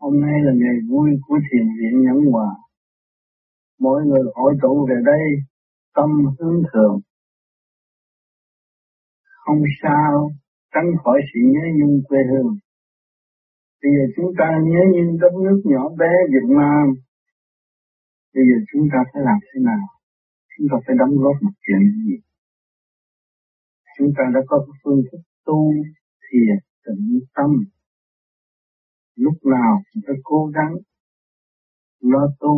Hôm nay là ngày vui của thiền viện Nhẫn Hòa. Mọi người hội tụ về đây, tâm hướng thượng. Không sao tránh khỏi sự nhớ nhung quê hương. Bây giờ chúng ta nhớ nhung đất nước nhỏ bé Việt Nam. Bây giờ chúng ta phải làm thế nào? Chúng ta phải đóng góp một chuyện gì? Chúng ta đã có phương thức tu thiền tĩnh tâm lúc nào cũng phải cố gắng lo tu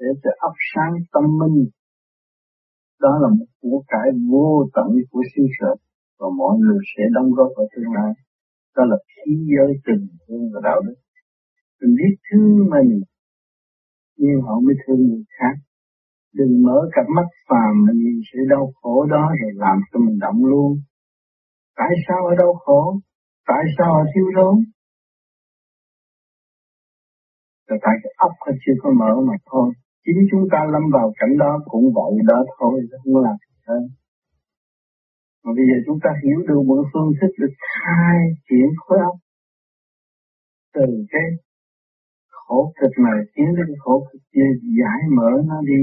để cho ấp sáng tâm minh. Đó là một của cải vô tận của siêu sở và mọi người sẽ đóng góp vào tương lai. Đó là khí giới tình thương và đạo đức. Mình biết thương mình, nhưng họ mới thương người khác. Đừng mở cặp mắt phàm mình nhìn sự đau khổ đó rồi làm cho mình động luôn. Tại sao ở đau khổ? Tại sao ở thiếu thốn là tại cái ốc nó chưa có mở mà thôi. Chính chúng ta lâm vào cảnh đó cũng vậy đó thôi, không làm gì hơn. Mà bây giờ chúng ta hiểu được một phương thức được khai triển khối óc từ cái khổ cực này tiến đến cái khổ cực kia giải mở nó đi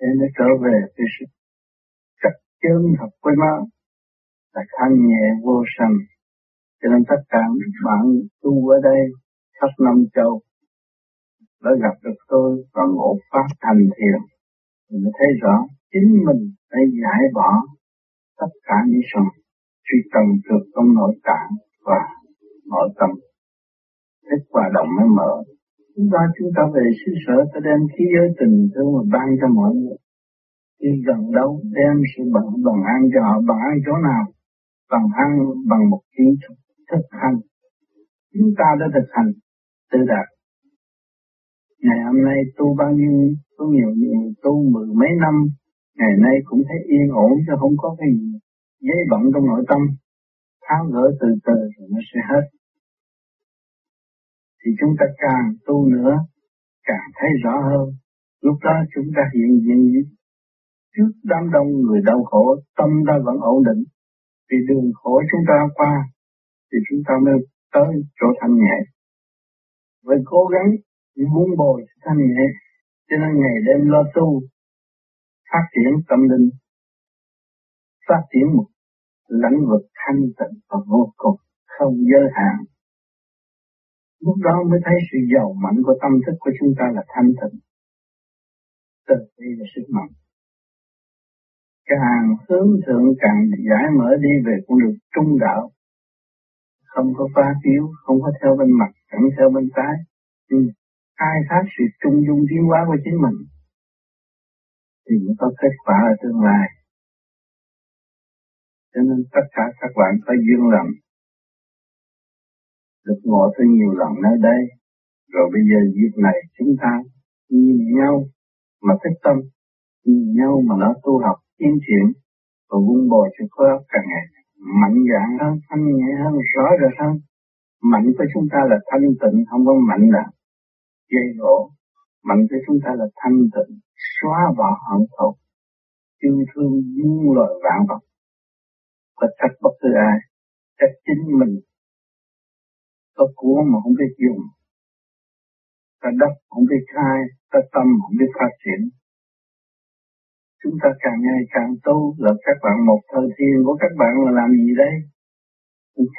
để nó trở về cái sự chắc chân thật của nó là thanh nhẹ vô sanh cho nên tất cả bạn tu ở đây khắp năm châu đã gặp được tôi và ngộ pháp thành thiền. Thì mới thấy rõ chính mình phải giải bỏ tất cả những sự truy cần được trong nội tạng và nội tâm. Hết hòa động mới mở. Chúng ta chúng ta về xứ sở, ta đem khí giới tình thương mà ban cho mọi người. Đi gần đâu, đem sự bằng bằng ăn cho họ, bằng ăn chỗ nào? Bằng ăn bằng một kiến thức thực hành. Chúng ta đã thực hành tự đạt Ngày hôm nay tu bao nhiêu, có nhiều người tu mười mấy năm, ngày nay cũng thấy yên ổn chứ không có cái gì giấy bận trong nội tâm. Tháo gỡ từ từ rồi nó sẽ hết. Thì chúng ta càng tu nữa, càng thấy rõ hơn. Lúc đó chúng ta hiện diện trước đám đông người đau khổ, tâm ta vẫn ổn định. Vì đường khổ chúng ta qua, thì chúng ta mới tới chỗ thanh nhẹ. Với cố gắng muốn bồi thanh nhẹ cho nên ngày đêm lo tu, phát triển tâm linh, phát triển một lãnh vực thanh tịnh và vô cùng, không giới hạn. Lúc đó mới thấy sự giàu mạnh của tâm thức của chúng ta là thanh tịnh. Từ đây là sức mạnh. Càng hướng thượng, càng giải mở đi về con đường trung đạo. Không có phá phiếu, không có theo bên mặt, chẳng theo bên trái. Nhưng khai thác sự trung dung tiến hóa của chính mình thì mới có kết quả ở tương lai. Cho nên tất cả các bạn có duyên lành được ngộ tôi nhiều lần nơi đây. Rồi bây giờ dịp này chúng ta nhìn nhau mà thích tâm, nhìn nhau mà nó tu học, tiến triển và vun bồi cho khối óc càng ngày mạnh dạng hơn, thanh nhẹ hơn, rõ rệt hơn. Mạnh của chúng ta là thanh tịnh, không có mạnh là gây gỗ mạnh cho chúng ta là thanh tịnh, xóa bỏ hận thù, yêu thương muôn loài vạn vật. Và trách bất cứ ai, trách chính mình. Có của mà không biết dùng, ta đất không biết khai, ta tâm không biết phát triển. Chúng ta càng ngày càng tu là các bạn một thời thiên của các bạn là làm gì đây?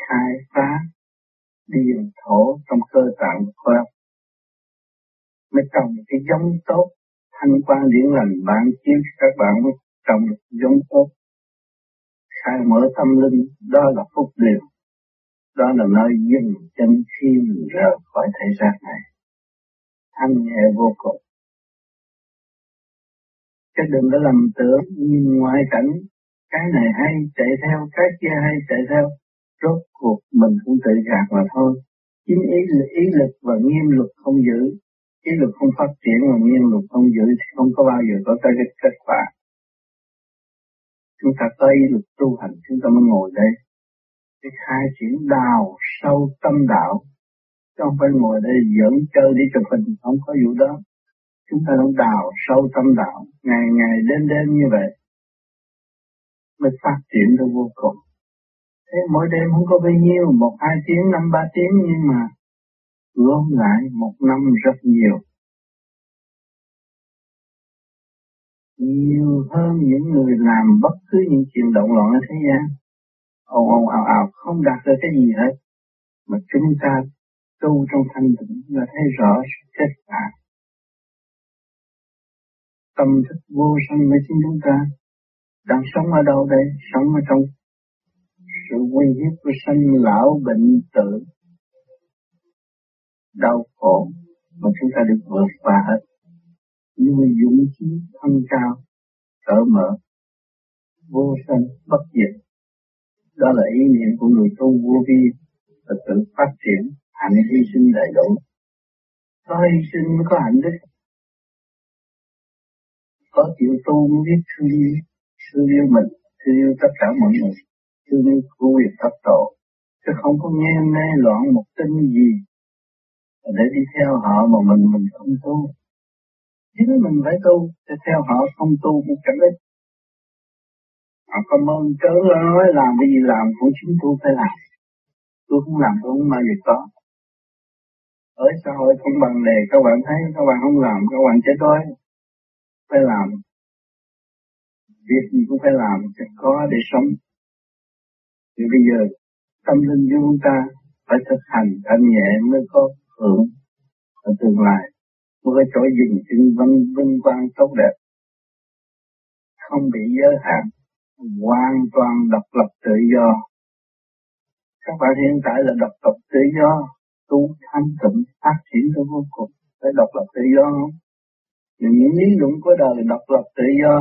Khai phá điền thổ trong cơ tạng khối mới trồng cái giống tốt, thanh quan điển lành bạn chiếu các bạn mới trồng được giống tốt. Khai mở tâm linh, đó là phúc điều đó là nơi dừng chân khi mình rời khỏi thế gian này. Thanh nhẹ vô cùng. Chứ đừng có lầm tưởng, nhìn ngoại cảnh, cái này hay chạy theo, cái kia hay chạy theo. Rốt cuộc mình cũng tự gạt mà thôi. Chính ý ý lực và nghiêm luật không giữ. Ý luật không phát triển mà nhiên luật không giữ thì không có bao giờ có cái kết quả. Chúng ta có ý lực tu hành chúng ta mới ngồi đây. Để khai triển đào sâu tâm đạo. Chứ không phải ngồi đây dẫn chơi đi chụp hình, không có vụ đó. Chúng ta đang đào sâu tâm đạo, ngày ngày đêm đêm như vậy. Mới phát triển được vô cùng. Thế mỗi đêm không có bao nhiêu, một hai tiếng, năm ba tiếng nhưng mà gom lại một năm rất nhiều. Nhiều hơn những người làm bất cứ những chuyện động loạn ở thế gian. ồn ồn ào ào, không đạt được cái gì hết. Mà chúng ta tu trong thanh tịnh là thấy rõ sự kết quả. Tâm thức vô sanh với chính chúng ta đang sống ở đâu đây? Sống ở trong sự nguy hiếp của sanh lão bệnh tử đau khổ mà chúng ta được vượt qua hết. Nhưng mà dũng khí thanh cao cởi mở, vô sanh, bất diệt. Đó là ý niệm của người tu vô vi và tự phát triển hạnh hy sinh đầy đủ. Có hy sinh mới có hạnh đức. Có chịu tu mới biết thương yêu thương yêu mình, thương yêu tất cả mọi người, thương yêu của việc pháp tổ. Chứ không có nghe mê loạn một tin gì để đi theo họ mà mình mình không tu. Chính mình phải tu để theo họ không tu cũng chẳng ích họ có mơn cớ nói làm cái gì làm cũng chính tôi phải làm. Tôi không làm, tôi không bao giờ có ở xã hội không bằng đề các bạn thấy, các bạn không làm, các bạn chết đói, phải làm. Việc gì cũng phải làm, sẽ có để sống. Thì bây giờ tâm linh của chúng ta phải thực hành thanh nhẹ mới có hưởng ở tương lai. Mới có chỗ dừng chân vinh vinh quang tốt đẹp. Không bị giới hạn. Hoàn toàn độc lập tự do. Các bạn hiện tại là độc lập tự do. Tu, thanh tịnh, phát triển tới vô cùng. Phải độc lập tự do không? Những lý luận của đời độc lập tự do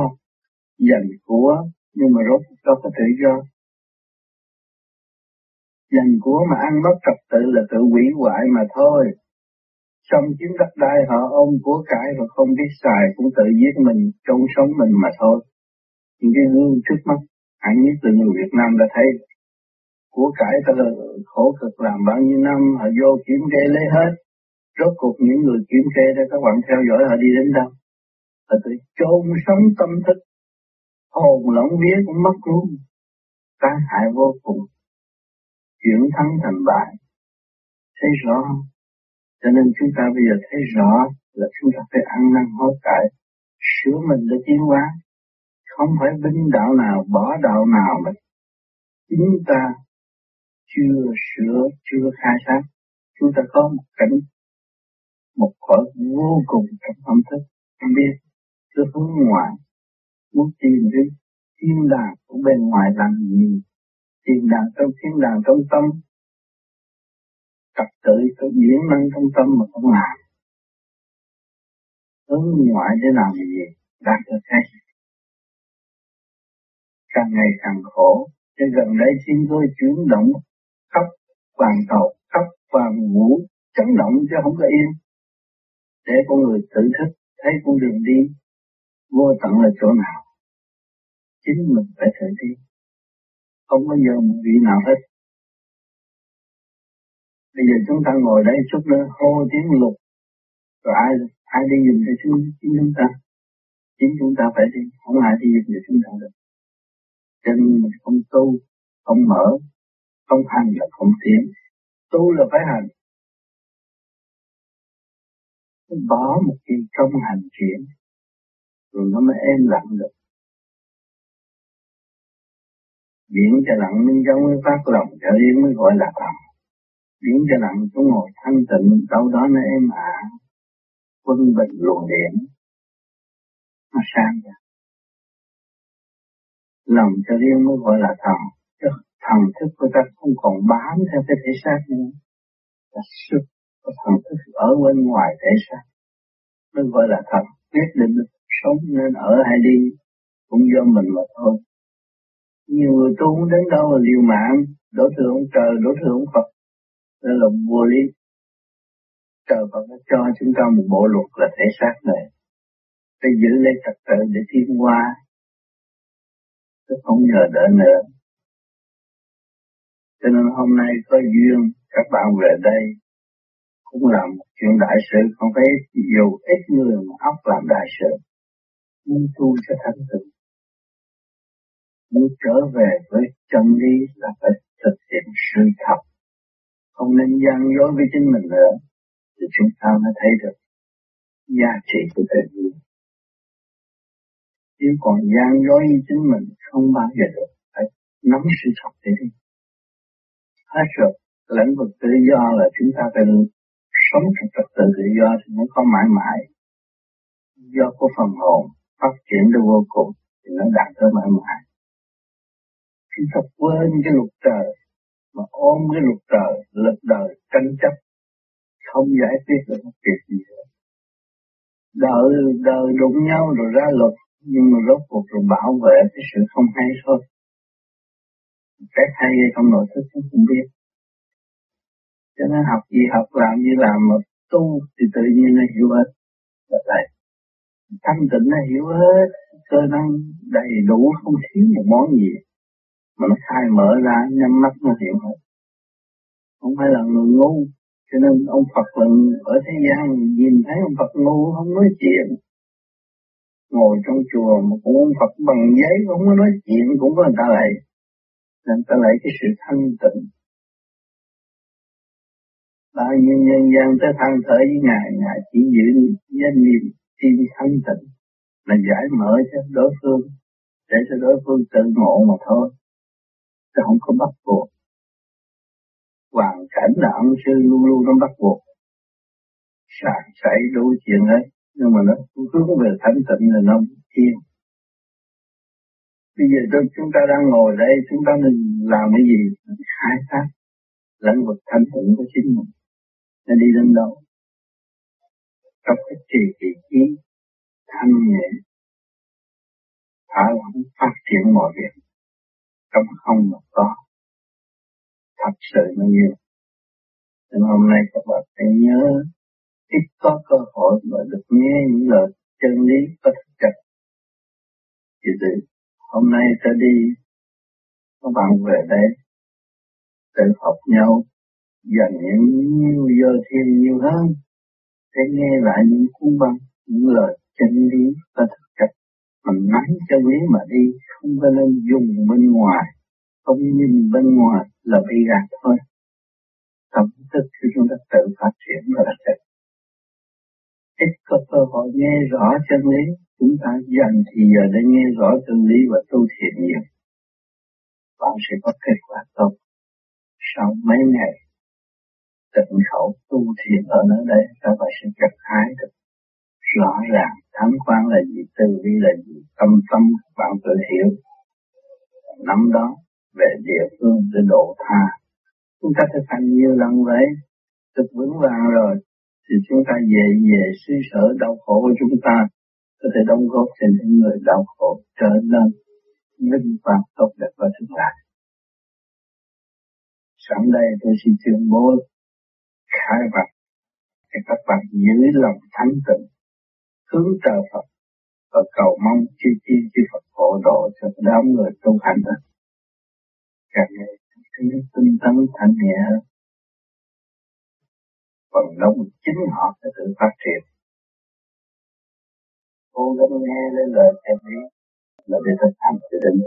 dành của, nhưng mà rốt đâu có tự do dành của mà ăn mất trật tự là tự hủy hoại mà thôi. Trong chiếm đất đai họ ôm của cải và không biết xài cũng tự giết mình trong sống mình mà thôi. Những cái gương trước mắt, hẳn nhất từ người Việt Nam đã thấy. Của cải ta là khổ cực làm bao nhiêu năm, họ vô kiểm kê lấy hết. Rốt cuộc những người kiểm kê đó các bạn theo dõi họ đi đến đâu? Họ tự chôn sống tâm thức. Hồn lẫn vía cũng mất luôn. Tai hại vô cùng chuyển thắng thành bại. Thấy rõ cho nên chúng ta bây giờ thấy rõ là chúng ta phải ăn năn hối cải. Sửa mình để tiến hóa. Không phải binh đạo nào bỏ đạo nào mà chúng ta chưa sửa, chưa khai sáng. Chúng ta có một cảnh, một cõi vô cùng trong tâm thức. Không biết cứ hướng ngoại muốn tìm đến thiên đàng của bên ngoài làm gì thiên đàng trong thiên đàng trong tâm. Tập tự tự diễn năng trong tâm mà không làm. Hướng ngoại để làm gì? Đạt được cái càng ngày càng khổ. Cho gần đây xin tôi chuyển động khắp toàn cầu khắp toàn vũ, chấn động cho không có yên. Để con người tự thức, thấy con đường đi, vô tận là chỗ nào. Chính mình phải tự đi không có nhờ một vị nào hết. Bây giờ chúng ta ngồi đây chút nữa, hô tiếng lục. Rồi ai ai đi dùng cho chúng, chính chúng ta? Chính chúng ta phải đi, không ai đi dùng cho chúng ta được. Cho nên mình không tu, không mở, không hành là không tiến. Tu là phải hành. Bỏ một kỳ công hành chuyển, rồi nó mới êm lặng được. Biển cho lặng minh giống mới phát lòng trở yên mới gọi là thần. Biển cho lặng xuống ngồi thanh tịnh, đâu đó nó êm ả, quân bình luồng điện, nó sang ra. Lòng cho riêng mới gọi là thần, chứ thần thức của ta không còn bám theo cái thể xác nữa. Ta sức có thần thức ở bên ngoài thể xác, mới gọi là thần, quyết định sống nên ở hay đi, cũng do mình mà thôi. Nhiều người tu không đến đâu là liều mạng, đổ thừa ông trời, đổ thừa ông Phật. nên là vô lý. Trời Phật đã cho chúng ta một bộ luật là thể xác này. Phải giữ lấy trật tự để tiến qua. Chứ không nhờ đợi nữa. Cho nên hôm nay có duyên các bạn về đây cũng làm một chuyện đại sự, không phải dù ít người mà óc làm đại sự. Muốn tu cho thành tựu muốn trở về với chân lý là phải thực hiện sự thật không nên gian dối với chính mình nữa thì chúng ta mới thấy được giá trị của tự nhiên. Nếu còn gian dối với chính mình không bao giờ được, phải nắm sự thật để đi. Hết rồi, lĩnh vực tự do là chúng ta phải sống trong trật tự tự do thì nó có mãi mãi. Do của phần hồn phát triển được vô cùng thì nó đạt tới mãi mãi. Chúng ta quên cái luật trời mà ôm cái luật trời, lực đời, tranh chấp không giải quyết được một việc gì hết. đời đời đụng nhau rồi ra luật nhưng mà rốt cuộc rồi bảo vệ cái sự không hay thôi. Cái hay hay không nội thức cũng không biết. Cho nên học gì học làm gì làm mà tu thì tự nhiên nó hiểu hết. Là. Thanh tịnh nó hiểu hết, cơ năng đầy đủ không thiếu một món gì. Mà nó khai mở ra, nhắm mắt nó hiểu hết. Không phải là người ngu, cho nên ông Phật là ở thế gian nhìn thấy ông Phật ngu không nói chuyện. Ngồi trong chùa mà cũng ông Phật bằng giấy không không nói chuyện cũng có người ta lại. Nên ta lại cái sự thanh tịnh. Bao nhiêu nhân gian tới than thở với Ngài, Ngài chỉ giữ danh niệm tin thanh tịnh là giải mở cho đối phương để cho đối phương tự ngộ mà thôi chứ không có bắt buộc. Hoàn cảnh là ân sư luôn luôn nó bắt buộc. Sạc xảy đủ chuyện ấy nhưng mà nó hướng về thánh tịnh là nó yên. bây giờ tôi, chúng ta đang ngồi đây chúng ta nên làm cái gì? Khai thác lãnh vực thánh tịnh của chính mình. Nó đi đến đâu? Trong cái trì kỳ trí thanh nhẹ thả lỏng phát triển mọi việc trong không mà có thật sự nó như nên hôm nay các bạn phải nhớ, ít có cơ hội mà được nghe những lời chân lý có thực chất. Thì từ hôm nay sẽ đi, các bạn về đây, tự học nhau, dành những giờ thêm nhiều hơn, để nghe lại những cuốn băng những lời chân lý có thực mình nắm chân lý mà đi, không có nên dùng bên ngoài, không nhìn bên ngoài là bị gạt thôi. Tâm thức khi chúng ta tự phát triển và là thật ít có cơ hội nghe rõ chân lý, chúng ta dành thì giờ để nghe rõ chân lý và tu thiện nhiều. Bạn sẽ có kết quả tốt. Sau mấy ngày, tịnh khẩu tu thiền ở nơi đây các bạn sẽ gặt hái được rõ ràng, thánh quan là gì từ bi là gì, tâm tâm bạn tự hiểu. Năm đó, về địa phương để độ tha. Chúng ta thực hành nhiều lần vậy, thực vững vàng rồi, thì chúng ta về về suy sở đau khổ của chúng ta. Có thể đóng góp cho những người đau khổ trở nên vinh quang tốt đẹp và thực lạc Sẵn đây tôi xin tuyên bố khai bạch để các bạn giữ lòng thánh tịnh hướng trời Phật và cầu mong chi chi chi Phật hộ độ cho đám người tu hành đó. Càng ngày thấy tinh tấn thanh nhẹ. Phần đông chính họ sẽ tự phát triển. Cố gắng nghe lên lời chân lý là để thực hành sự định.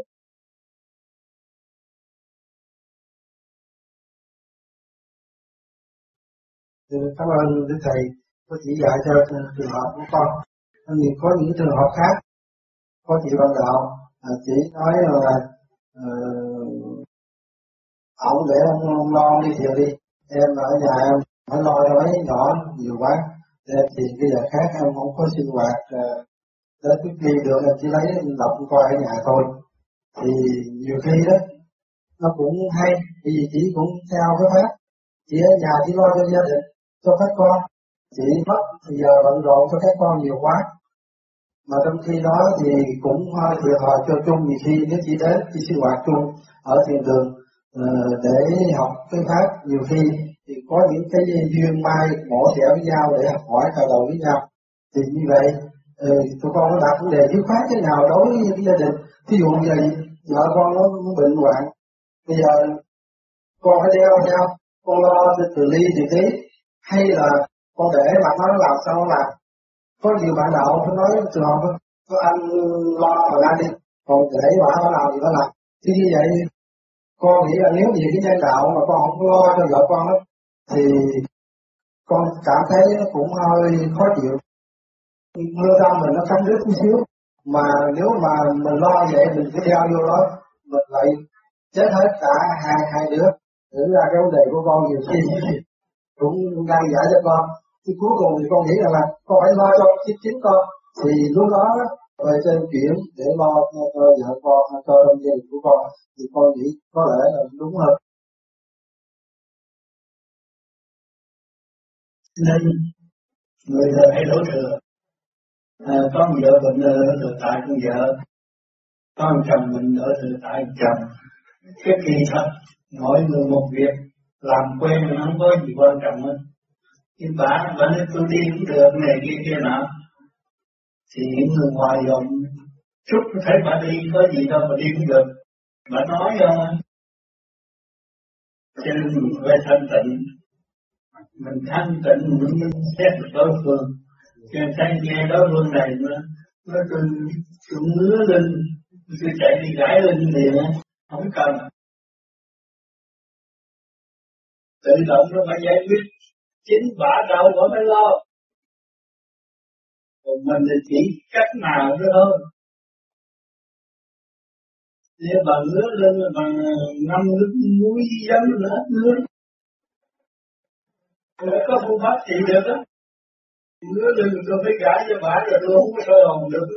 Cảm ơn Đức Thầy có chỉ dạy cho trường hợp của con. Nhưng có những trường hợp khác, có chị ban Đạo, à, chỉ nói là à, uh, ông để ông, ông lo đi thiền đi, em ở nhà em phải lo cho mấy nhỏ nhiều quá, em thì bây giờ khác em không có sinh hoạt à, uh, tới cái khi được em chỉ lấy đọc coi ở nhà thôi. Thì nhiều khi đó nó cũng hay, vì chỉ cũng theo cái pháp, chị ở nhà chỉ lo cho gia đình, cho các con, chị mất thì giờ bận rộn cho các con nhiều quá mà trong khi đó thì cũng hơi thiệt thòi cho chung nhiều khi nếu chỉ đến đi sinh hoạt chung ở thiền đường ờ, để học cái pháp nhiều khi thì có những cái duyên mai mổ xẻ với nhau để học hỏi, trao đổi với nhau. Thì như vậy ờ, tụi con nó đặt vấn đề dứt khoát thế nào đối với gia đình. Thí dụ như là vợ con nó bệnh hoạn, bây giờ con phải đeo theo, con lo từ ly từ tí, hay là con để mà nó làm sao nó làm có nhiều bạn đạo nó nói trường hợp có anh lo mà ra đi. Còn để bà nó làm thì nó làm thì như vậy, con nghĩ là nếu vì cái nhân đạo mà con không lo cho vợ con đó, thì con cảm thấy nó cũng hơi khó chịu. Mưa tâm mình nó cắn rứt chút xíu, mà nếu mà mình lo vậy, mình cứ theo vô đó, mình lại chết hết cả hai hai đứa. Thử ra cái vấn đề của con nhiều khi cũng đang giải cho con thì cuối cùng thì con nghĩ rằng là con phải lo cho chính chính con. Thì lúc đó về trên chuyển để lo cho, cho vợ con cho trong gia đình của con thì con nghĩ có lẽ là đúng hơn. Nên người đời hay đổ thừa à, con vợ mình đổ thừa tại con vợ. Con chồng mình đổ thừa tại chồng. Cái kỳ thật mỗi người một việc. Làm quen nó không có gì quan trọng hết nhưng bà bà nói tôi đi cũng được, này kia kia nọ. Thì những người ngoài dòng chút thấy bà đi, có gì đâu mà đi cũng được. Bà nói không cho nên mình phải thanh tịnh, mình thanh tịnh, mình mới xét được đối phương. Cho nên thấy nghe đối phương này nó nó tôi tôi ngứa lên tôi chạy đi gãi lên liền không cần. Tự động nó phải giải quyết chính bả đầu bả mới lo. Còn mình thì chỉ cách nào nữa thôi. Nếu bà ngứa lên là bằng năm nước muối giấm nữa hết ngứa Tôi có phương pháp trị được đó ngứa lên tôi phải gãi cho bà rồi tôi không có sôi hồn được.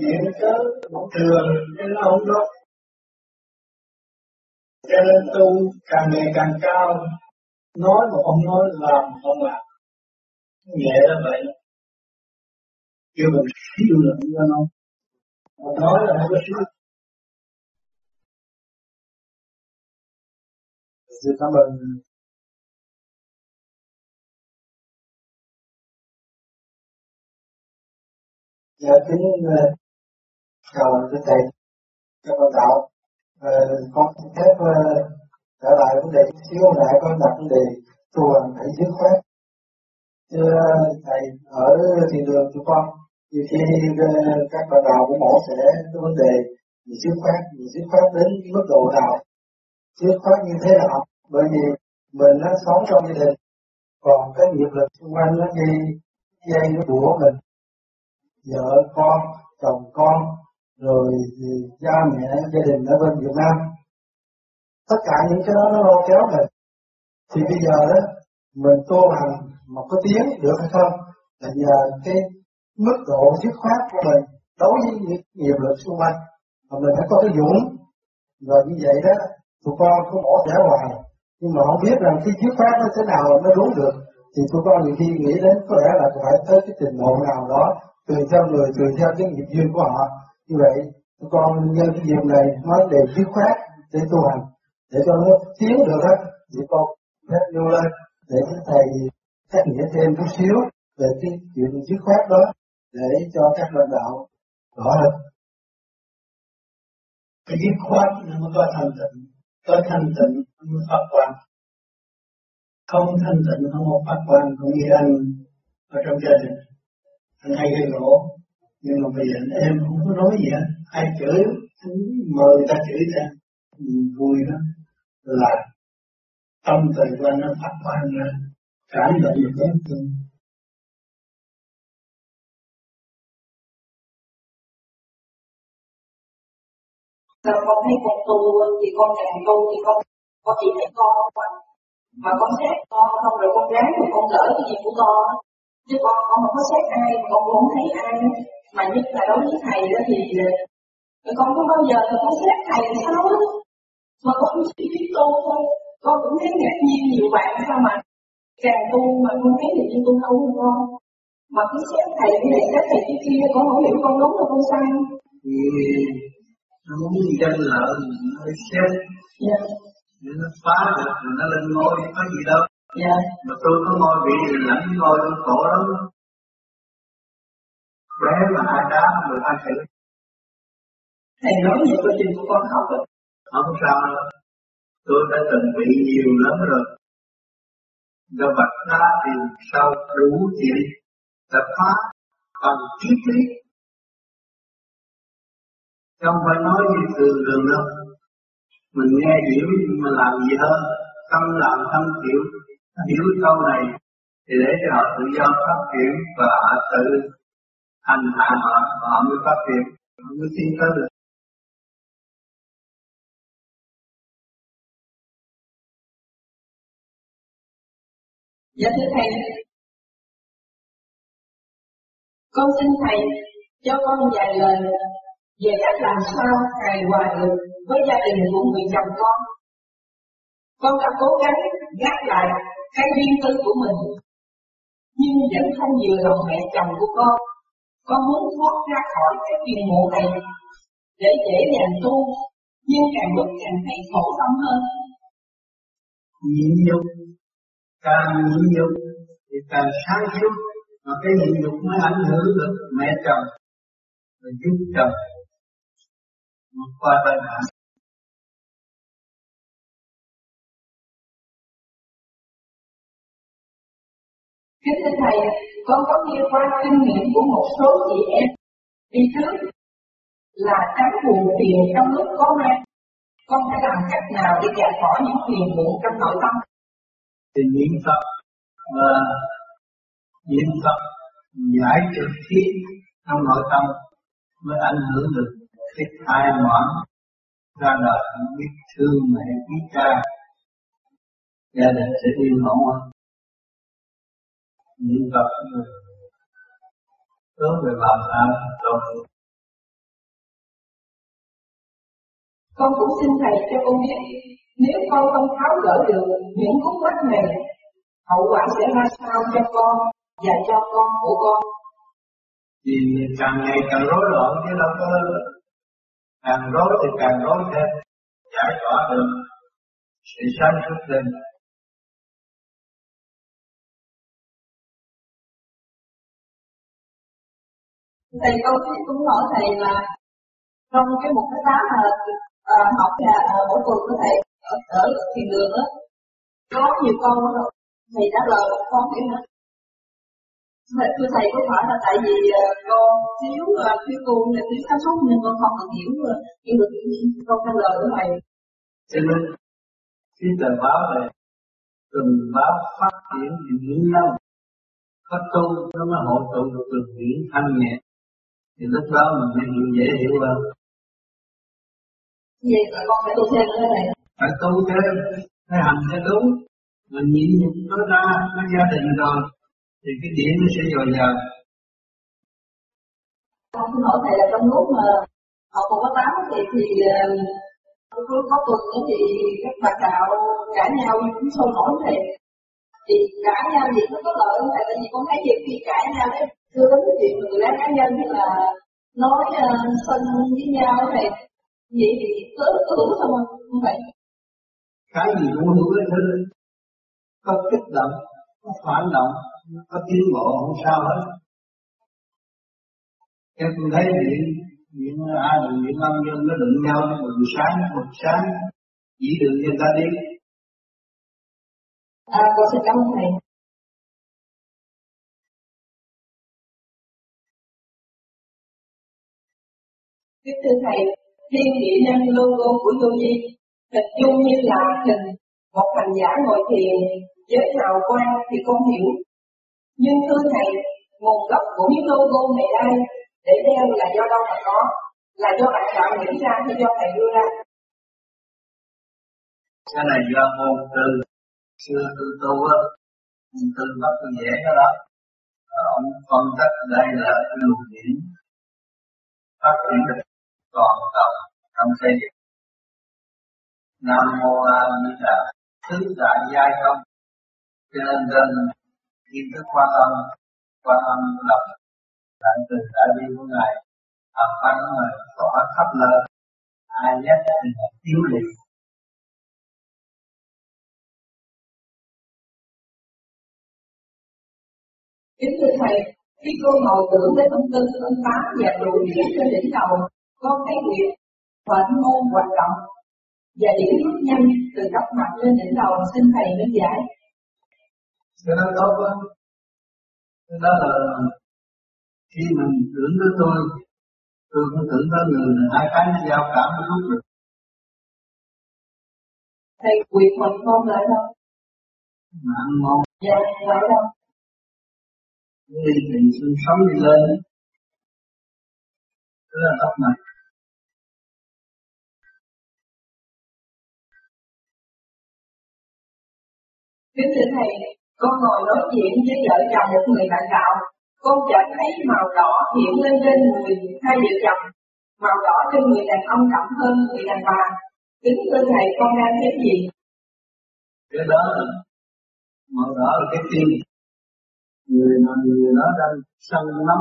Chuyện tới một trường, nên nó không tốt cho nên tu càng ngày càng cao. Nói mà không nói làm mà không làm. Nhẹ là vậy. Kêu mình siêu là không có nói mà nói là không có siêu Xin cảm ơn. Dạ kính chào quý thầy, các bạn đạo Ờ, con xin phép ờ, uh, trở lại vấn đề chút xíu. Hồi nãy con đặt vấn đề tu hành phải dứt khoát. Chứ thầy ở thiền đường của con nhiều khi uh, các bạn đạo của mổ sẽ cái vấn đề gì dứt khoát gì dứt khoát đến mức độ nào? Dứt khoát như thế nào? Bởi vì mình nó sống trong gia đình còn cái nghiệp lực xung quanh nó dây dây nó bủa mình. Vợ con chồng con rồi cha mẹ, gia đình ở bên Việt Nam, tất cả những cái đó nó lôi kéo mình. Thì bây giờ đó, mình tu hành mà có tiếng được hay không là nhờ cái mức độ dứt khoát của mình đối với những nghiệp lực xung quanh. Mà mình phải có cái dũng. Rồi như vậy đó, tụi con cũng bỏ trẻ hoài. Nhưng mà không biết rằng cái dứt khoát nó thế nào nó đúng được, thì tụi con nhiều khi nghĩ đến có lẽ là phải tới cái trình độ nào đó, tùy theo người, tùy theo cái nghiệp duyên của họ như vậy, con nhân cái điều này nói để dứt khoát để tu hành, để cho nó tiến được á, thì con phép vô lên để các thầy xét nghĩa thêm chút xíu về cái chuyện dứt khoát đó để cho các lãnh đạo rõ hơn. Cái dứt khoát nó mới có thanh tịnh, có thanh tịnh mới phát quan. Không thanh tịnh không có phát quan cũng như anh ở trong gia đình anh hay gây gỗ nhưng mà bây giờ em không có nói gì hết. Ai chửi mời ta chửi ta. Vui đó là tâm từ của anh nó phát quan ra cảm nhận được hết thương Sao con thấy con tu thì con càng tu thì con con chỉ thấy con không. Mà con xét con không rồi con ráng rồi con lỡ cái gì của con chứ con con không có xét ai mà con cũng không thấy ai mà nhất là đối với thầy đó thì ờ, con không bao giờ con xét thầy là sao đó mà con chỉ biết tu thôi. Con cũng thấy ngạc nhiên nhiều bạn sao mà càng tu mà con thấy được như tu tu hơn con. Mà cứ xét thầy cái này xét thầy cái kia con không hiểu con đúng là con sai. Thì nó muốn danh lợi nó xét. Yeah. để nó phá được rồi nó lên ngôi có gì đâu. Yeah. mà tôi có ngôi vị thì lãnh ngôi tôi khổ lắm bé mà ai đá người ta thử. Thầy nói nhiều quá trình của con học rồi không sao. Tôi đã từng bị nhiều lắm rồi. Đã vật đá thì sau đủ chuyện đã phá bằng triết lý không phải nói như thường thường đâu. Mình nghe hiểu nhưng mà làm gì hơn? Tâm làm tâm chịu hiểu câu này thì để cho họ tự do phát triển và tự hành hạ họ họ mới phát triển họ mới tiến tới được Dạ thưa Thầy, con xin Thầy cho con vài lời về cách làm sao hài hòa được với gia đình của người chồng con. Con đã cố gắng gác lại cái riêng tư của mình, nhưng vẫn không vừa lòng mẹ chồng của con. Con muốn thoát ra khỏi cái phiền muộn này để dễ dàng tu, nhưng càng lúc càng thấy khổ tâm hơn. Nhịn nhục, càng nhịn nhục thì càng sáng suốt, mà cái nhịn nhục mới ảnh hưởng được mẹ chồng, và giúp chồng vượt qua tai nạn Kính thưa Thầy, con có nghe qua kinh nghiệm của một số chị em đi trước là tránh buồn phiền trong lúc có mang. Con phải làm cách nào để giải bỏ những phiền muộn trong nội tâm? Thì niệm Phật và niệm Phật giải trực khí trong nội tâm mới ảnh hưởng được cái thai mọn ra đời biết thương mẹ biết cha gia đình sẽ yên ổn hơn niệm Phật hướng về làm sao tốt Con cũng xin Thầy cho con biết, nếu con không tháo gỡ được những khúc mắc này, hậu quả sẽ ra sao cho con và cho con của con. Thì càng ngày càng rối loạn chứ đâu có càng rối thì càng rối thêm giải tỏa được sự sáng suốt lên Thầy con cũng hỏi thầy là trong cái một cái khóa mà à, học là à, mỗi tuần của thầy ở, ở thiền đường đó có nhiều con đó thầy trả lời một con kiểu nữa thầy, thưa thầy có phải là tại vì ờ, con thiếu uh, thiếu tu nên thiếu sáng suốt nên con không được hiểu hiểu được những câu trả lời của thầy? Cho nên khi tờ báo này từng báo phát triển thì những năm có tu nó mới hội tụ được từ điển thanh nhẹ thì lúc đó mình mới hiểu dễ hiểu hơn vậy con phải tu thêm nữa này phải tu thêm phải hành cho đúng. Mình nhịn nhục nó ra nó gia đình rồi thì cái điển nó sẽ dồi dào. Con xin hỏi thầy là trong lúc mà học một có tám thì thì lúc có tuần thì các bà cạo cãi nhau cũng sôi nổi thầy. Thì cãi nhau gì nó có lợi không thầy tại vì con thấy nhiều khi cãi nhau đấy chưa đến cái chuyện người lái cá nhân hay là nói uh, sân với nhau thầy. Vậy thì có có đúng không không phải. Cái gì cũng hữu ích hết có kích động có phản động có tiến bộ không sao hết. Em cũng thấy điện điện ai được điện lâm dân nó đụng nhau bừng sáng bừng sáng chỉ đường cho người ta đi. À con xin cảm ơn thầy Kính thưa Thầy, thiên địa nhân logo của Yogi hình dung như là hình một hành giả ngồi thiền giới hào quang thì không hiểu. Nhưng thưa Thầy, nguồn gốc của những logo này đây để đeo là do đâu mà có? Là do bạn tạo nghĩ ra hay do Thầy đưa ra? cái này do ngôn từ xưa từ tu á từ bắt dễ đó đó ông phân tích đây là cái luồng điển phát triển được toàn cầu trong xây dựng. Nam Mô A Di Đà Thứ đại giai công Cho nên trên kiến thức quan âm Quan âm lập Đại từ đại bi của Ngài học văn của Ngài tỏa khắp nơi Ai nhất thì tiêu liệt Kính thưa Thầy, khi cô ngồi tưởng đến ông Tư, ông Tám và trụ nghĩa trên đỉnh đầu, con thấy nguyệt, bệnh môn hoạt động và điểm rút nhanh từ tóc mặt lên đỉnh đầu xin thầy minh giải. Cái đó tốt quá. Cái đó là khi mình tưởng tới tôi, tôi cũng tưởng tới người hai cái nó giao cảm nó rút được. thầy quyệt mình không lại đâu mạng mong dạ lại đâu đi thì sinh sống đi lên rất là tóc mặt kính thưa thầy, con ngồi nói chuyện với vợ chồng một người bạn đạo. Con chợt thấy màu đỏ hiện lên trên người hai vợ chồng. Màu đỏ trên người đàn ông đậm hơn người đàn bà. Kính thưa thầy, con đang thấy gì? Cái đó màu đỏ là cái tim. Người mà người đó đang sân lắm.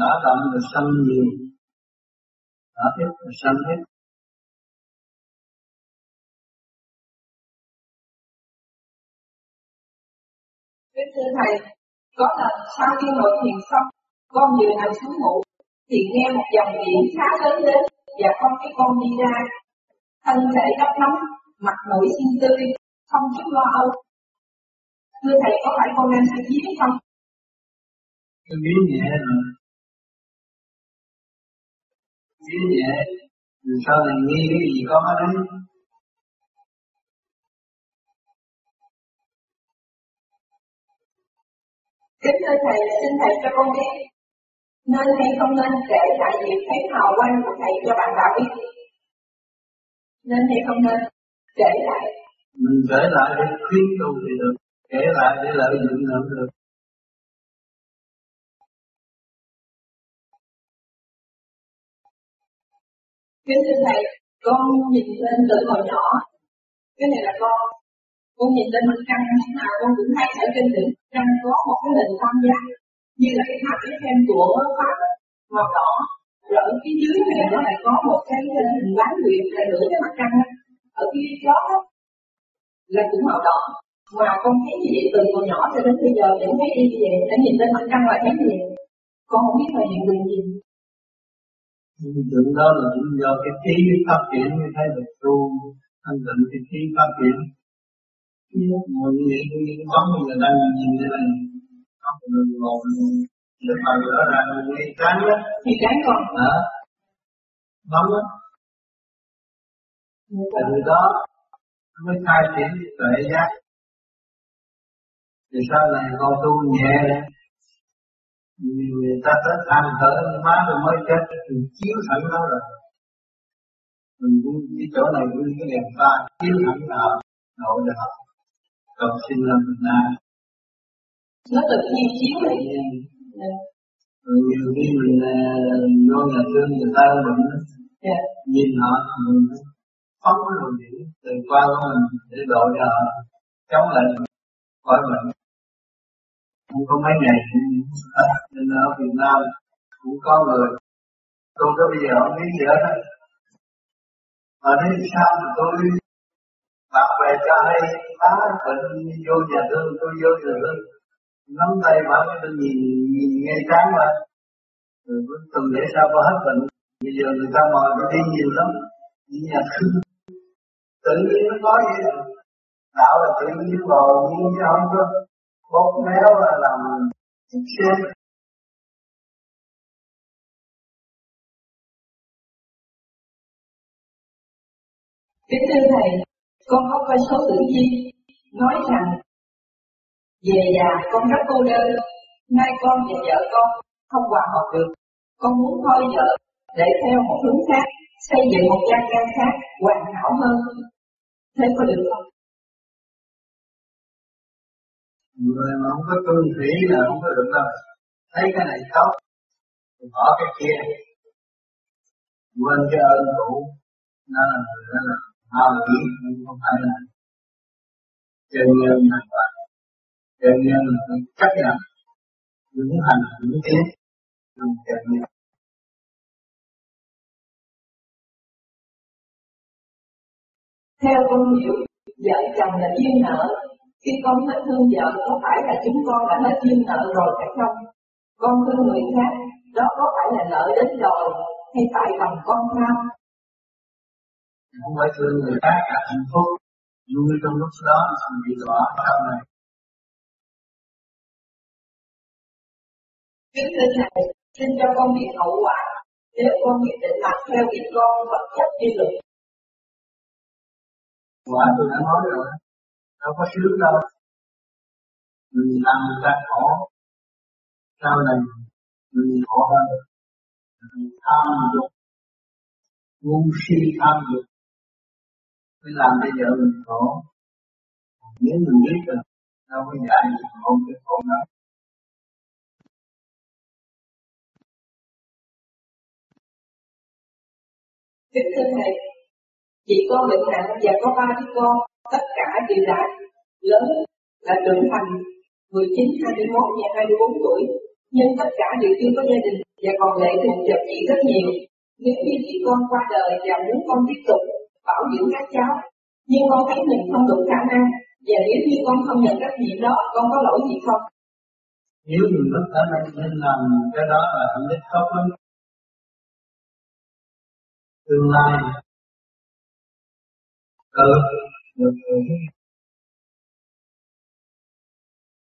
Đã đậm là sân nhiều. Đã hết là sân hết. Kính thưa Thầy, có lần sau khi ngồi thiền xong, con vừa nằm xuống ngủ, thì nghe một dòng điện khá lớn đến, và con thấy con đi ra. Thân thể đắp nóng, mặt mũi xinh tươi, không chút lo âu. Thưa Thầy, có phải con đang suy nghĩ không? Tôi bí nhẹ rồi bí nhẹ rồi sau này nghi cái gì có đấy Kính thưa Thầy, xin Thầy cho con biết, nên hay không nên kể lại việc thấy hào quang của Thầy cho bạn đạo biết? Nên hay không nên kể lại? mình kể lại để khuyến tu thì được kể lại để lợi dụng nữa được Kính thưa Thầy, con nhìn lên từ hồi nhỏ, cái này là con, con nhìn lên mặt trăng thế nào con cũng thấy ở trên đỉnh trăng có một cái hình tam giác, như là cái tháp cái thêm của pháp màu đỏ, rồi ở phía dưới này nó lại có một cái ờ, hình bán nguyệt là nửa cái mặt trăng ở phía chót là cũng màu đỏ. Mà con thấy như vậy từ hồi nhỏ cho đến bây giờ vẫn thấy y như vậy, đã nhìn lên mặt trăng là thấy như vậy. Con không biết là hiện tượng gì. hiện tượng đó là cũng do cái trí phát triển như thế được tu thanh định cái trí phát triển ngồi như vậy như cái bóng bây giờ đang nhìn thế này? Không được ngồi để mà rõ ràng là nghe chán á Thì cái con đó. Bóng á từ đó mới khai triển tuệ giác. Thì sau này con tu nhẹ người ta tới than thở má rồi mới chết thì chiếu sẵn đó rồi. Mình cũng cái chỗ này cũng cái đèn pha chiếu sẵn nào độ cho họ cầu xin làm Nam nó tự nhiên chiếu lại rồi nhiều khi mình vô nhà thương người ta bệnh Dạ. nhìn họ mình phóng cái luồng điển từ qua của mình để độ cho họ chống lại khỏi bệnh. Không có mấy ngày nên ở Việt Nam cũng có người. Tôi tới bây giờ không biết gì hết mà nói sao mà tôi bài trai cho tá bệnh vô nhà thương tôi vô nhà thương. Nắm tay bạn tôi nhìn nhìn nghe sáng mà rồi từng để sao có hết bệnh. Bây giờ người ta mời tôi đi nhiều lắm. Đi nhà thương. Tự nhiên nó có gì đạo là tự nhiên vào nhưng chứ không có bóp méo là làm xem Kính thưa Thầy, con có coi số tử vi, nói rằng về già con rất cô đơn, nay con và vợ con không hòa hợp được. Con muốn thôi vợ để theo một hướng khác, xây dựng một gia can khác hoàn hảo hơn. Thế có được không? người mà không có tuân thủy là không có được đâu thấy cái này tốt thì bỏ cái kia quên cái ơn cũ nó là người đó là ao nghĩ không phải là chân nhân hoàn toàn chân nhân là phải chấp nhận vững hành vững tiến trong chân nhân Theo con hiểu, vợ chồng là duyên nợ. Khi con hết thương vợ, có phải là chúng con đã hết duyên nợ rồi phải không? Con thương người khác, đó có phải là nợ đến rồi hay tại lòng con tham? Không phải thương người khác là hạnh phúc. Vui trong lúc đó xong bị đọa sau này. Kính thưa Thầy, xin cho con biết hậu quả. Nếu con quyết định làm theo ý con vật chất như luật Và tôi đã nói rồi, đâu có sướng đâu. Mình làm người ta khổ, sau này mình khổ hơn. Mình tham dục, ngu si tham dục, mới làm bây giờ mình khổ. Nếu mình biết rồi, đâu có dạy mình khổ cái khổ đó. Kính thưa Thầy, chị con bệnh nặng và có ba đứa con, tất cả đều đã lớn, đã trưởng thành 19, 21 và 24 tuổi, nhưng tất cả đều chưa có gia đình và còn lệ thuộc vào chị rất nhiều. Nếu như chị con qua đời và muốn con tiếp tục bảo dưỡng các cháu, nhưng con thấy mình không đủ khả năng, và nếu như con không nhận trách nhiệm đó, con có lỗi gì không? Nếu mình mất khả năng nên làm cái đó là không biết tốt lắm. Tương lai cơ được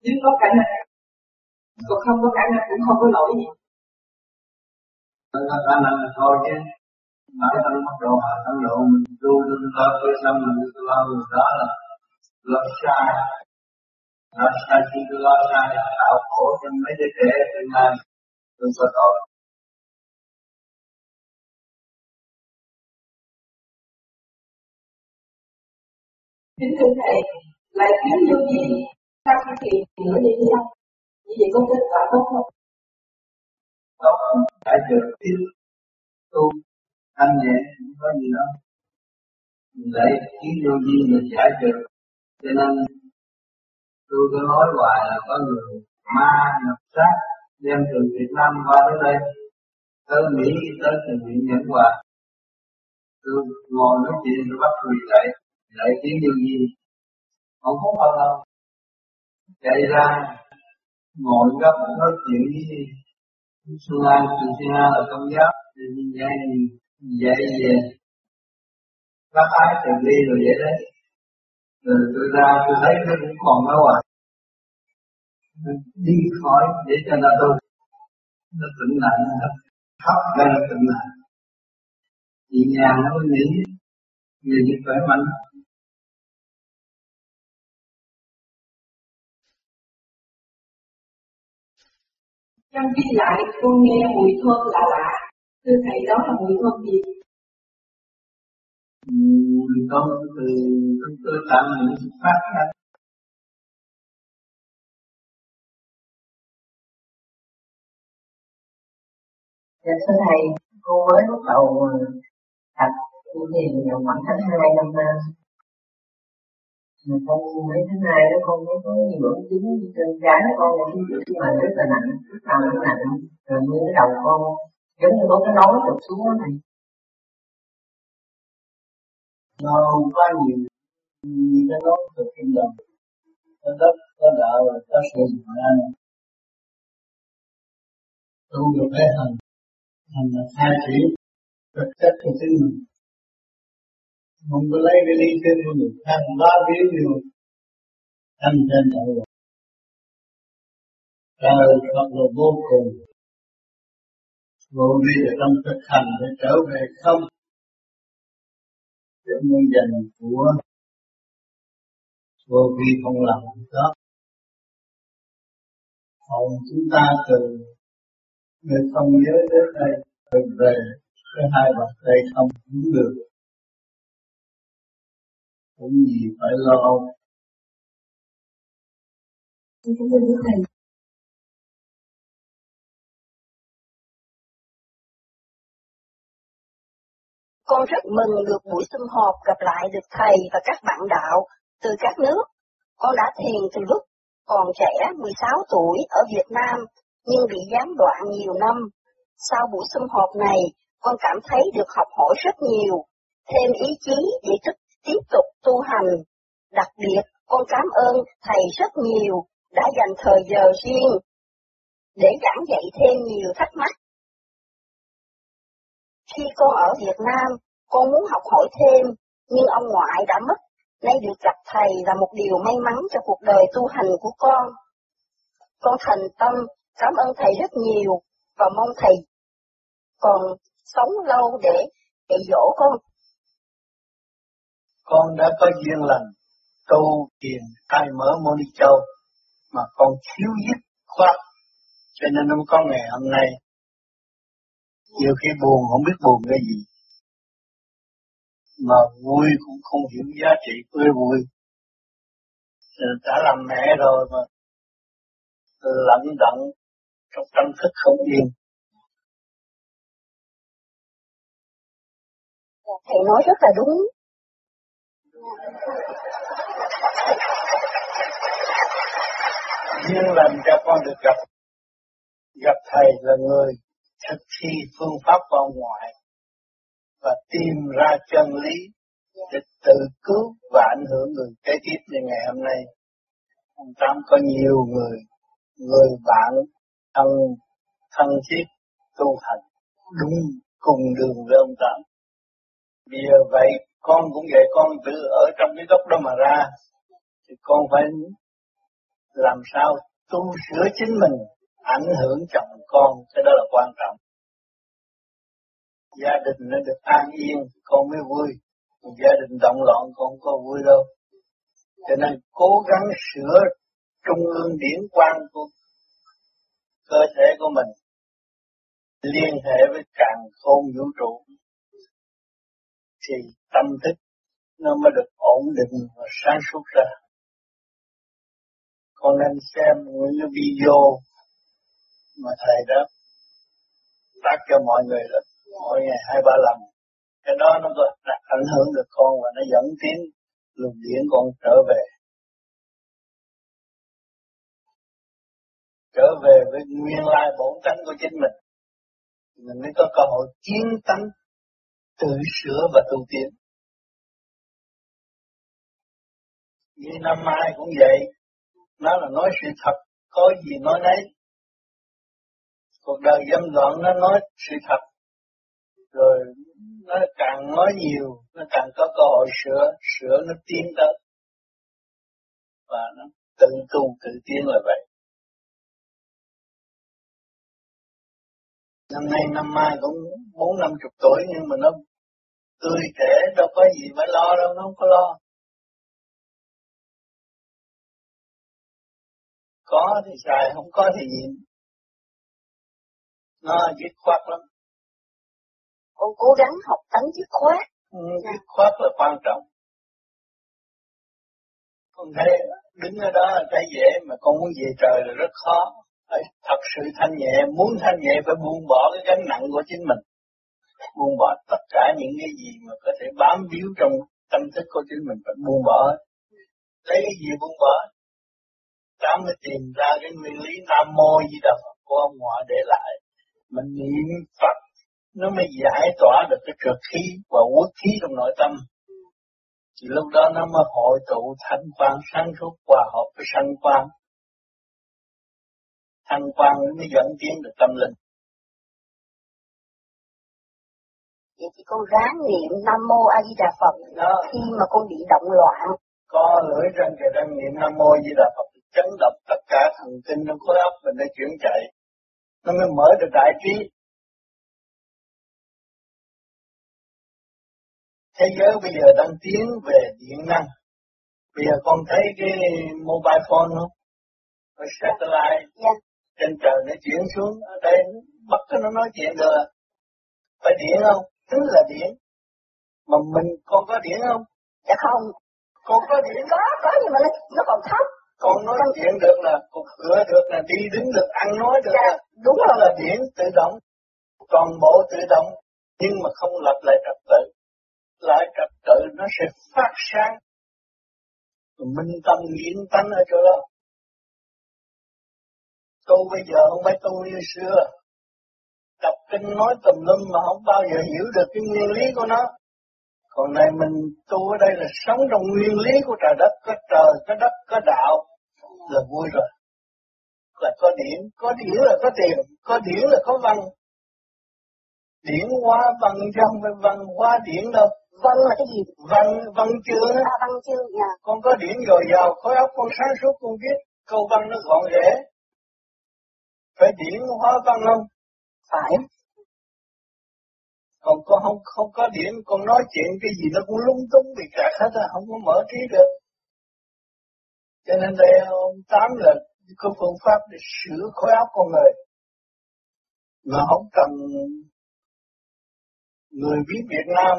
nếu có khả năng còn không có khả năng cũng không có lỗi gì. Có khả năng là thôi chứ bản thân bắt đầu hạ thân độ mình tu luôn lo tôi xong mình lo người đó là lo sai. Lo sai khi tôi lo sai tạo khổ cho mấy đứa trẻ tương lai tôi có tội. Kính thưa Thầy, lại kiếm vô vi, sau khi thiền nửa đêm xong, như vậy có kết quả tốt không? Tốt, phải được tiếp tu, thanh nhẹ, không có gì đâu. Mình lấy kiến vô vi mình giải được. Cho nên tôi cứ nói hoài là có người ma nhập sát đem từ Việt Nam qua tới đây tới Mỹ tới từ Mỹ nhận quà tôi ngồi nói chuyện tôi bắt quỳ dậy lại tiếng vô gì không có bao lâu chạy ra ngồi gấp nói chuyện với Xuân An từ Xuân An là công giáo thì như vậy vậy về bác ái từ đi rồi vậy đấy. Rồi tôi ra tôi thấy nó cũng còn đâu à. Đi khỏi để cho nó tu nó tỉnh lại nó khóc ra nó tỉnh lại. Chị nhà nó mới nghĩ người như khỏe mạnh. Trong khi lại con nghe mùi thơm lạ lạ, thưa thầy đó là mùi thơm gì? Mùi thơm từ cơ tạng mình phát ra. Dạ thưa thầy, cô mới bắt đầu tập thiền khoảng tháng 2 năm nay mà con mấy tháng nay đó con mới có nhiều bữa chứng trên trái con chữ mà rất là nặng rất là nặng nặng rồi như cái đầu con giống như có cái nối trục xuống đó này nó có nhiều. Như cái nói từ kim đồng có đất, có đạo và có sự bình an. Tu được cái hành hành là khai triển thực chất của chính mình. Không có lấy cái lý thuyết của người khác ba biến điều thành trên đạo luật trời Phật là vô cùng vô vi ở trong thực hành để trở về không? Để nguyên dành của vô vi không làm đó. Hồn chúng ta từ người không nhớ đến đây, từ về cái hai bàn tay không cũng được. Cũng gì phải lo Con rất mừng được buổi sum họp gặp lại được thầy và các bạn đạo từ các nước. Con đã thiền từ lúc còn trẻ 16 tuổi ở Việt Nam nhưng bị gián đoạn nhiều năm. Sau buổi sum họp này, con cảm thấy được học hỏi rất nhiều, thêm ý chí để tiếp tiếp tục tu hành. Đặc biệt, con cảm ơn Thầy rất nhiều đã dành thời giờ riêng để giảng dạy thêm nhiều thắc mắc. Khi con ở Việt Nam, con muốn học hỏi thêm, nhưng ông ngoại đã mất, nay được gặp Thầy là một điều may mắn cho cuộc đời tu hành của con. Con thành tâm cảm ơn Thầy rất nhiều và mong Thầy còn sống lâu để dạy dỗ con con đã có duyên lành tu thiền khai mở môn đi châu mà con thiếu dứt khoát cho nên ông có ngày hôm nay nhiều khi buồn không biết buồn cái gì. Mà vui cũng không hiểu giá trị của vui. Đã làm mẹ rồi mà lẫn đận trong tâm thức không yên. Thầy nói rất là đúng. Duyên lành cho con được gặp gặp thầy là người thực thi phương pháp vào ngoại và tìm ra chân lý để tự cứu và ảnh hưởng người kế tiếp như ngày hôm nay. Ông Tám có nhiều người, người bạn thân thân thiết tu hành đúng cùng đường với ông Tám. vì vậy con cũng vậy con tự ở trong cái gốc đó mà ra thì con phải làm sao tu sửa chính mình ảnh hưởng chồng con, cái đó là quan trọng. Gia đình nó được an yên, con mới vui. Gia đình động loạn, con có vui đâu. Cho nên cố gắng sửa trung ương điển quan của cơ thể của mình, liên hệ với càng khôn vũ trụ, thì tâm thức nó mới được ổn định và sáng suốt ra. Con nên xem những cái video mà thầy đó phát cho mọi người là mỗi ngày hai ba lần. Cái đó nó có ảnh hưởng được con và nó dẫn tiến luồng điển con trở về. Trở về với nguyên lai bổn tánh của chính mình. Mình mới có cơ hội chiến tánh tự sửa và tu tiến. Như năm mai cũng vậy, nó là nói sự thật, có gì nói nấy. Cuộc đời dâm loạn nó nói sự thật, rồi nó càng nói nhiều, nó càng có cơ hội sửa, sửa nó tiến tới. Và nó tự tu, tự tiến là vậy. Năm nay năm mai cũng bốn năm chục tuổi nhưng mà nó tươi trẻ đâu có gì phải lo đâu, nó không có lo. Có thì xài, không có thì nhịn. Nó dứt khoát lắm. Con cố gắng học tánh dứt khoát. Ừ, dứt khoát là quan trọng. Con thấy đứng ở đó là cái dễ mà con muốn về trời là rất khó. Phải thật sự thanh nhẹ, muốn thanh nhẹ phải buông bỏ cái gánh nặng của chính mình buông bỏ tất cả những cái gì mà có thể bám víu trong tâm thức của chính mình phải buông bỏ lấy cái gì buông bỏ ta mới tìm ra cái nguyên lý nam mô di đà phật của ông ngoại để lại mình niệm phật nó mới giải tỏa được cái trượt khí và quốc khí trong nội tâm thì lúc đó nó mới hội tụ thanh quan sáng suốt hòa hợp với sanh quan thanh quan mới dẫn tiến được tâm linh vậy thì con ráng niệm Nam Mô A Di Đà Phật đó. khi mà con bị động loạn. Có lưỡi răng kề răng niệm Nam Mô A Di Đà Phật chấn động tất cả thần kinh trong khối óc mình để chuyển chạy. Nó mới mở được đại trí. Thế giới bây giờ đang tiến về điện năng. Bây giờ con thấy cái mobile phone không? Cái satellite yeah. Dạ. trên trời nó chuyển xuống ở đây bắt nó nói chuyện được. Phải điện không? chính là điển. Mà mình con có điển không? Dạ không. Con có điển? Có, có nhưng mà nó, nó còn thấp. Con nói chuyện được là, con cửa được là, đi đứng được, ăn nói được dạ, là. Đúng rồi. là điển tự động. Toàn bộ tự động. Nhưng mà không lập lại trật tự. Lại trật tự nó sẽ phát sáng. Minh tâm nghiện tánh ở chỗ đó. Tu bây giờ không phải tu như xưa đọc kinh nói tùm lum mà không bao giờ hiểu được cái nguyên lý của nó. Còn này mình tu ở đây là sống trong nguyên lý của trời đất, có trời, có đất, có đạo là vui rồi. Là có điển, có điển là có tiền, có điển là có văn. Điển hóa văn không phải văn hóa điển đâu. Văn là cái gì? Văn, văn chương. À, văn chương, dạ. Con có điển dồi dào, khối óc con sáng suốt, con viết câu văn nó gọn ghẽ. Phải điển hóa văn không? phải còn con không không có điểm con nói chuyện cái gì nó cũng lung tung bị kẹt hết á không có mở trí được cho nên đây ông tám là có phương pháp để sửa khối óc con người. Mà không cần người biết Việt Nam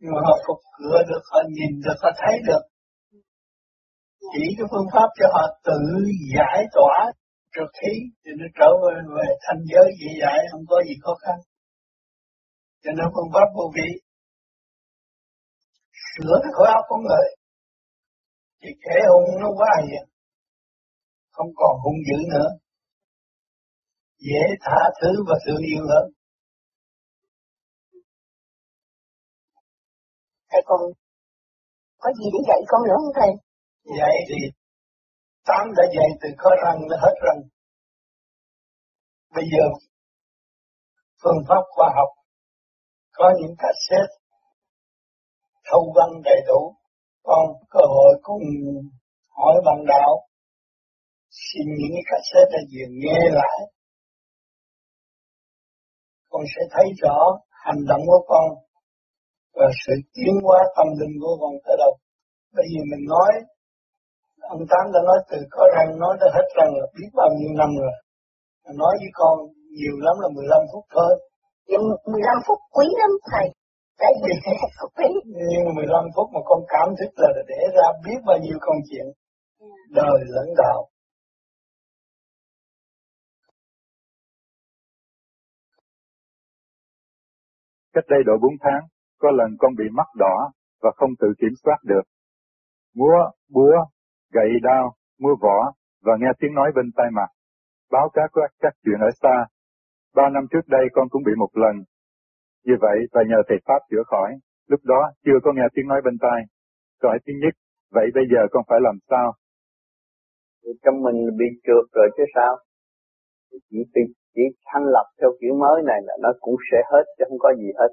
nhưng mà họ phục cửa được họ nhìn được họ thấy được. Chỉ cái phương pháp cho họ tự giải tỏa trực khí thì nó trở về, về thanh giới dễ dãi không có gì khó khăn. Cho nên phương pháp vô vị sửa cái khối óc con người thì kẻ hung nó quá hiền không còn hung dữ nữa. Dễ tha thứ và thương yêu hơn. Thầy còn có gì để dạy con nữa không thầy? Dạy thì tám đã dạy từ khó răng nó hết răng. Bây giờ phương pháp khoa học có những cassette thâu văn đầy đủ con cơ hội cùng hỏi bằng đạo xin những cái cassette là dừng nghe lại con sẽ thấy rõ hành động của con và sự tiến hóa tâm linh của con tới đâu. Bây giờ mình nói, ông Tám đã nói từ có răng nói đã hết răng là biết bao nhiêu năm rồi. Nói với con nhiều lắm là 15 phút thôi. Nhưng 15 phút quý lắm thầy. Vì quý. Nhưng 15 phút mà con cảm thức là để ra biết bao nhiêu công chuyện. Đời lẫn đạo. Cách đây độ 4 tháng, có lần con bị mắt đỏ và không tự kiểm soát được. Múa, búa, gậy đao, mua võ và nghe tiếng nói bên tai mặt. Báo cáo các, các chuyện ở xa. Ba năm trước đây con cũng bị một lần. Như vậy và nhờ thầy Pháp chữa khỏi, lúc đó chưa có nghe tiếng nói bên tai. Câu hỏi thứ nhất, vậy bây giờ con phải làm sao? Trong mình bị trượt rồi chứ sao? Chỉ, chỉ, chỉ thanh lập theo kiểu mới này là nó cũng sẽ hết chứ không có gì hết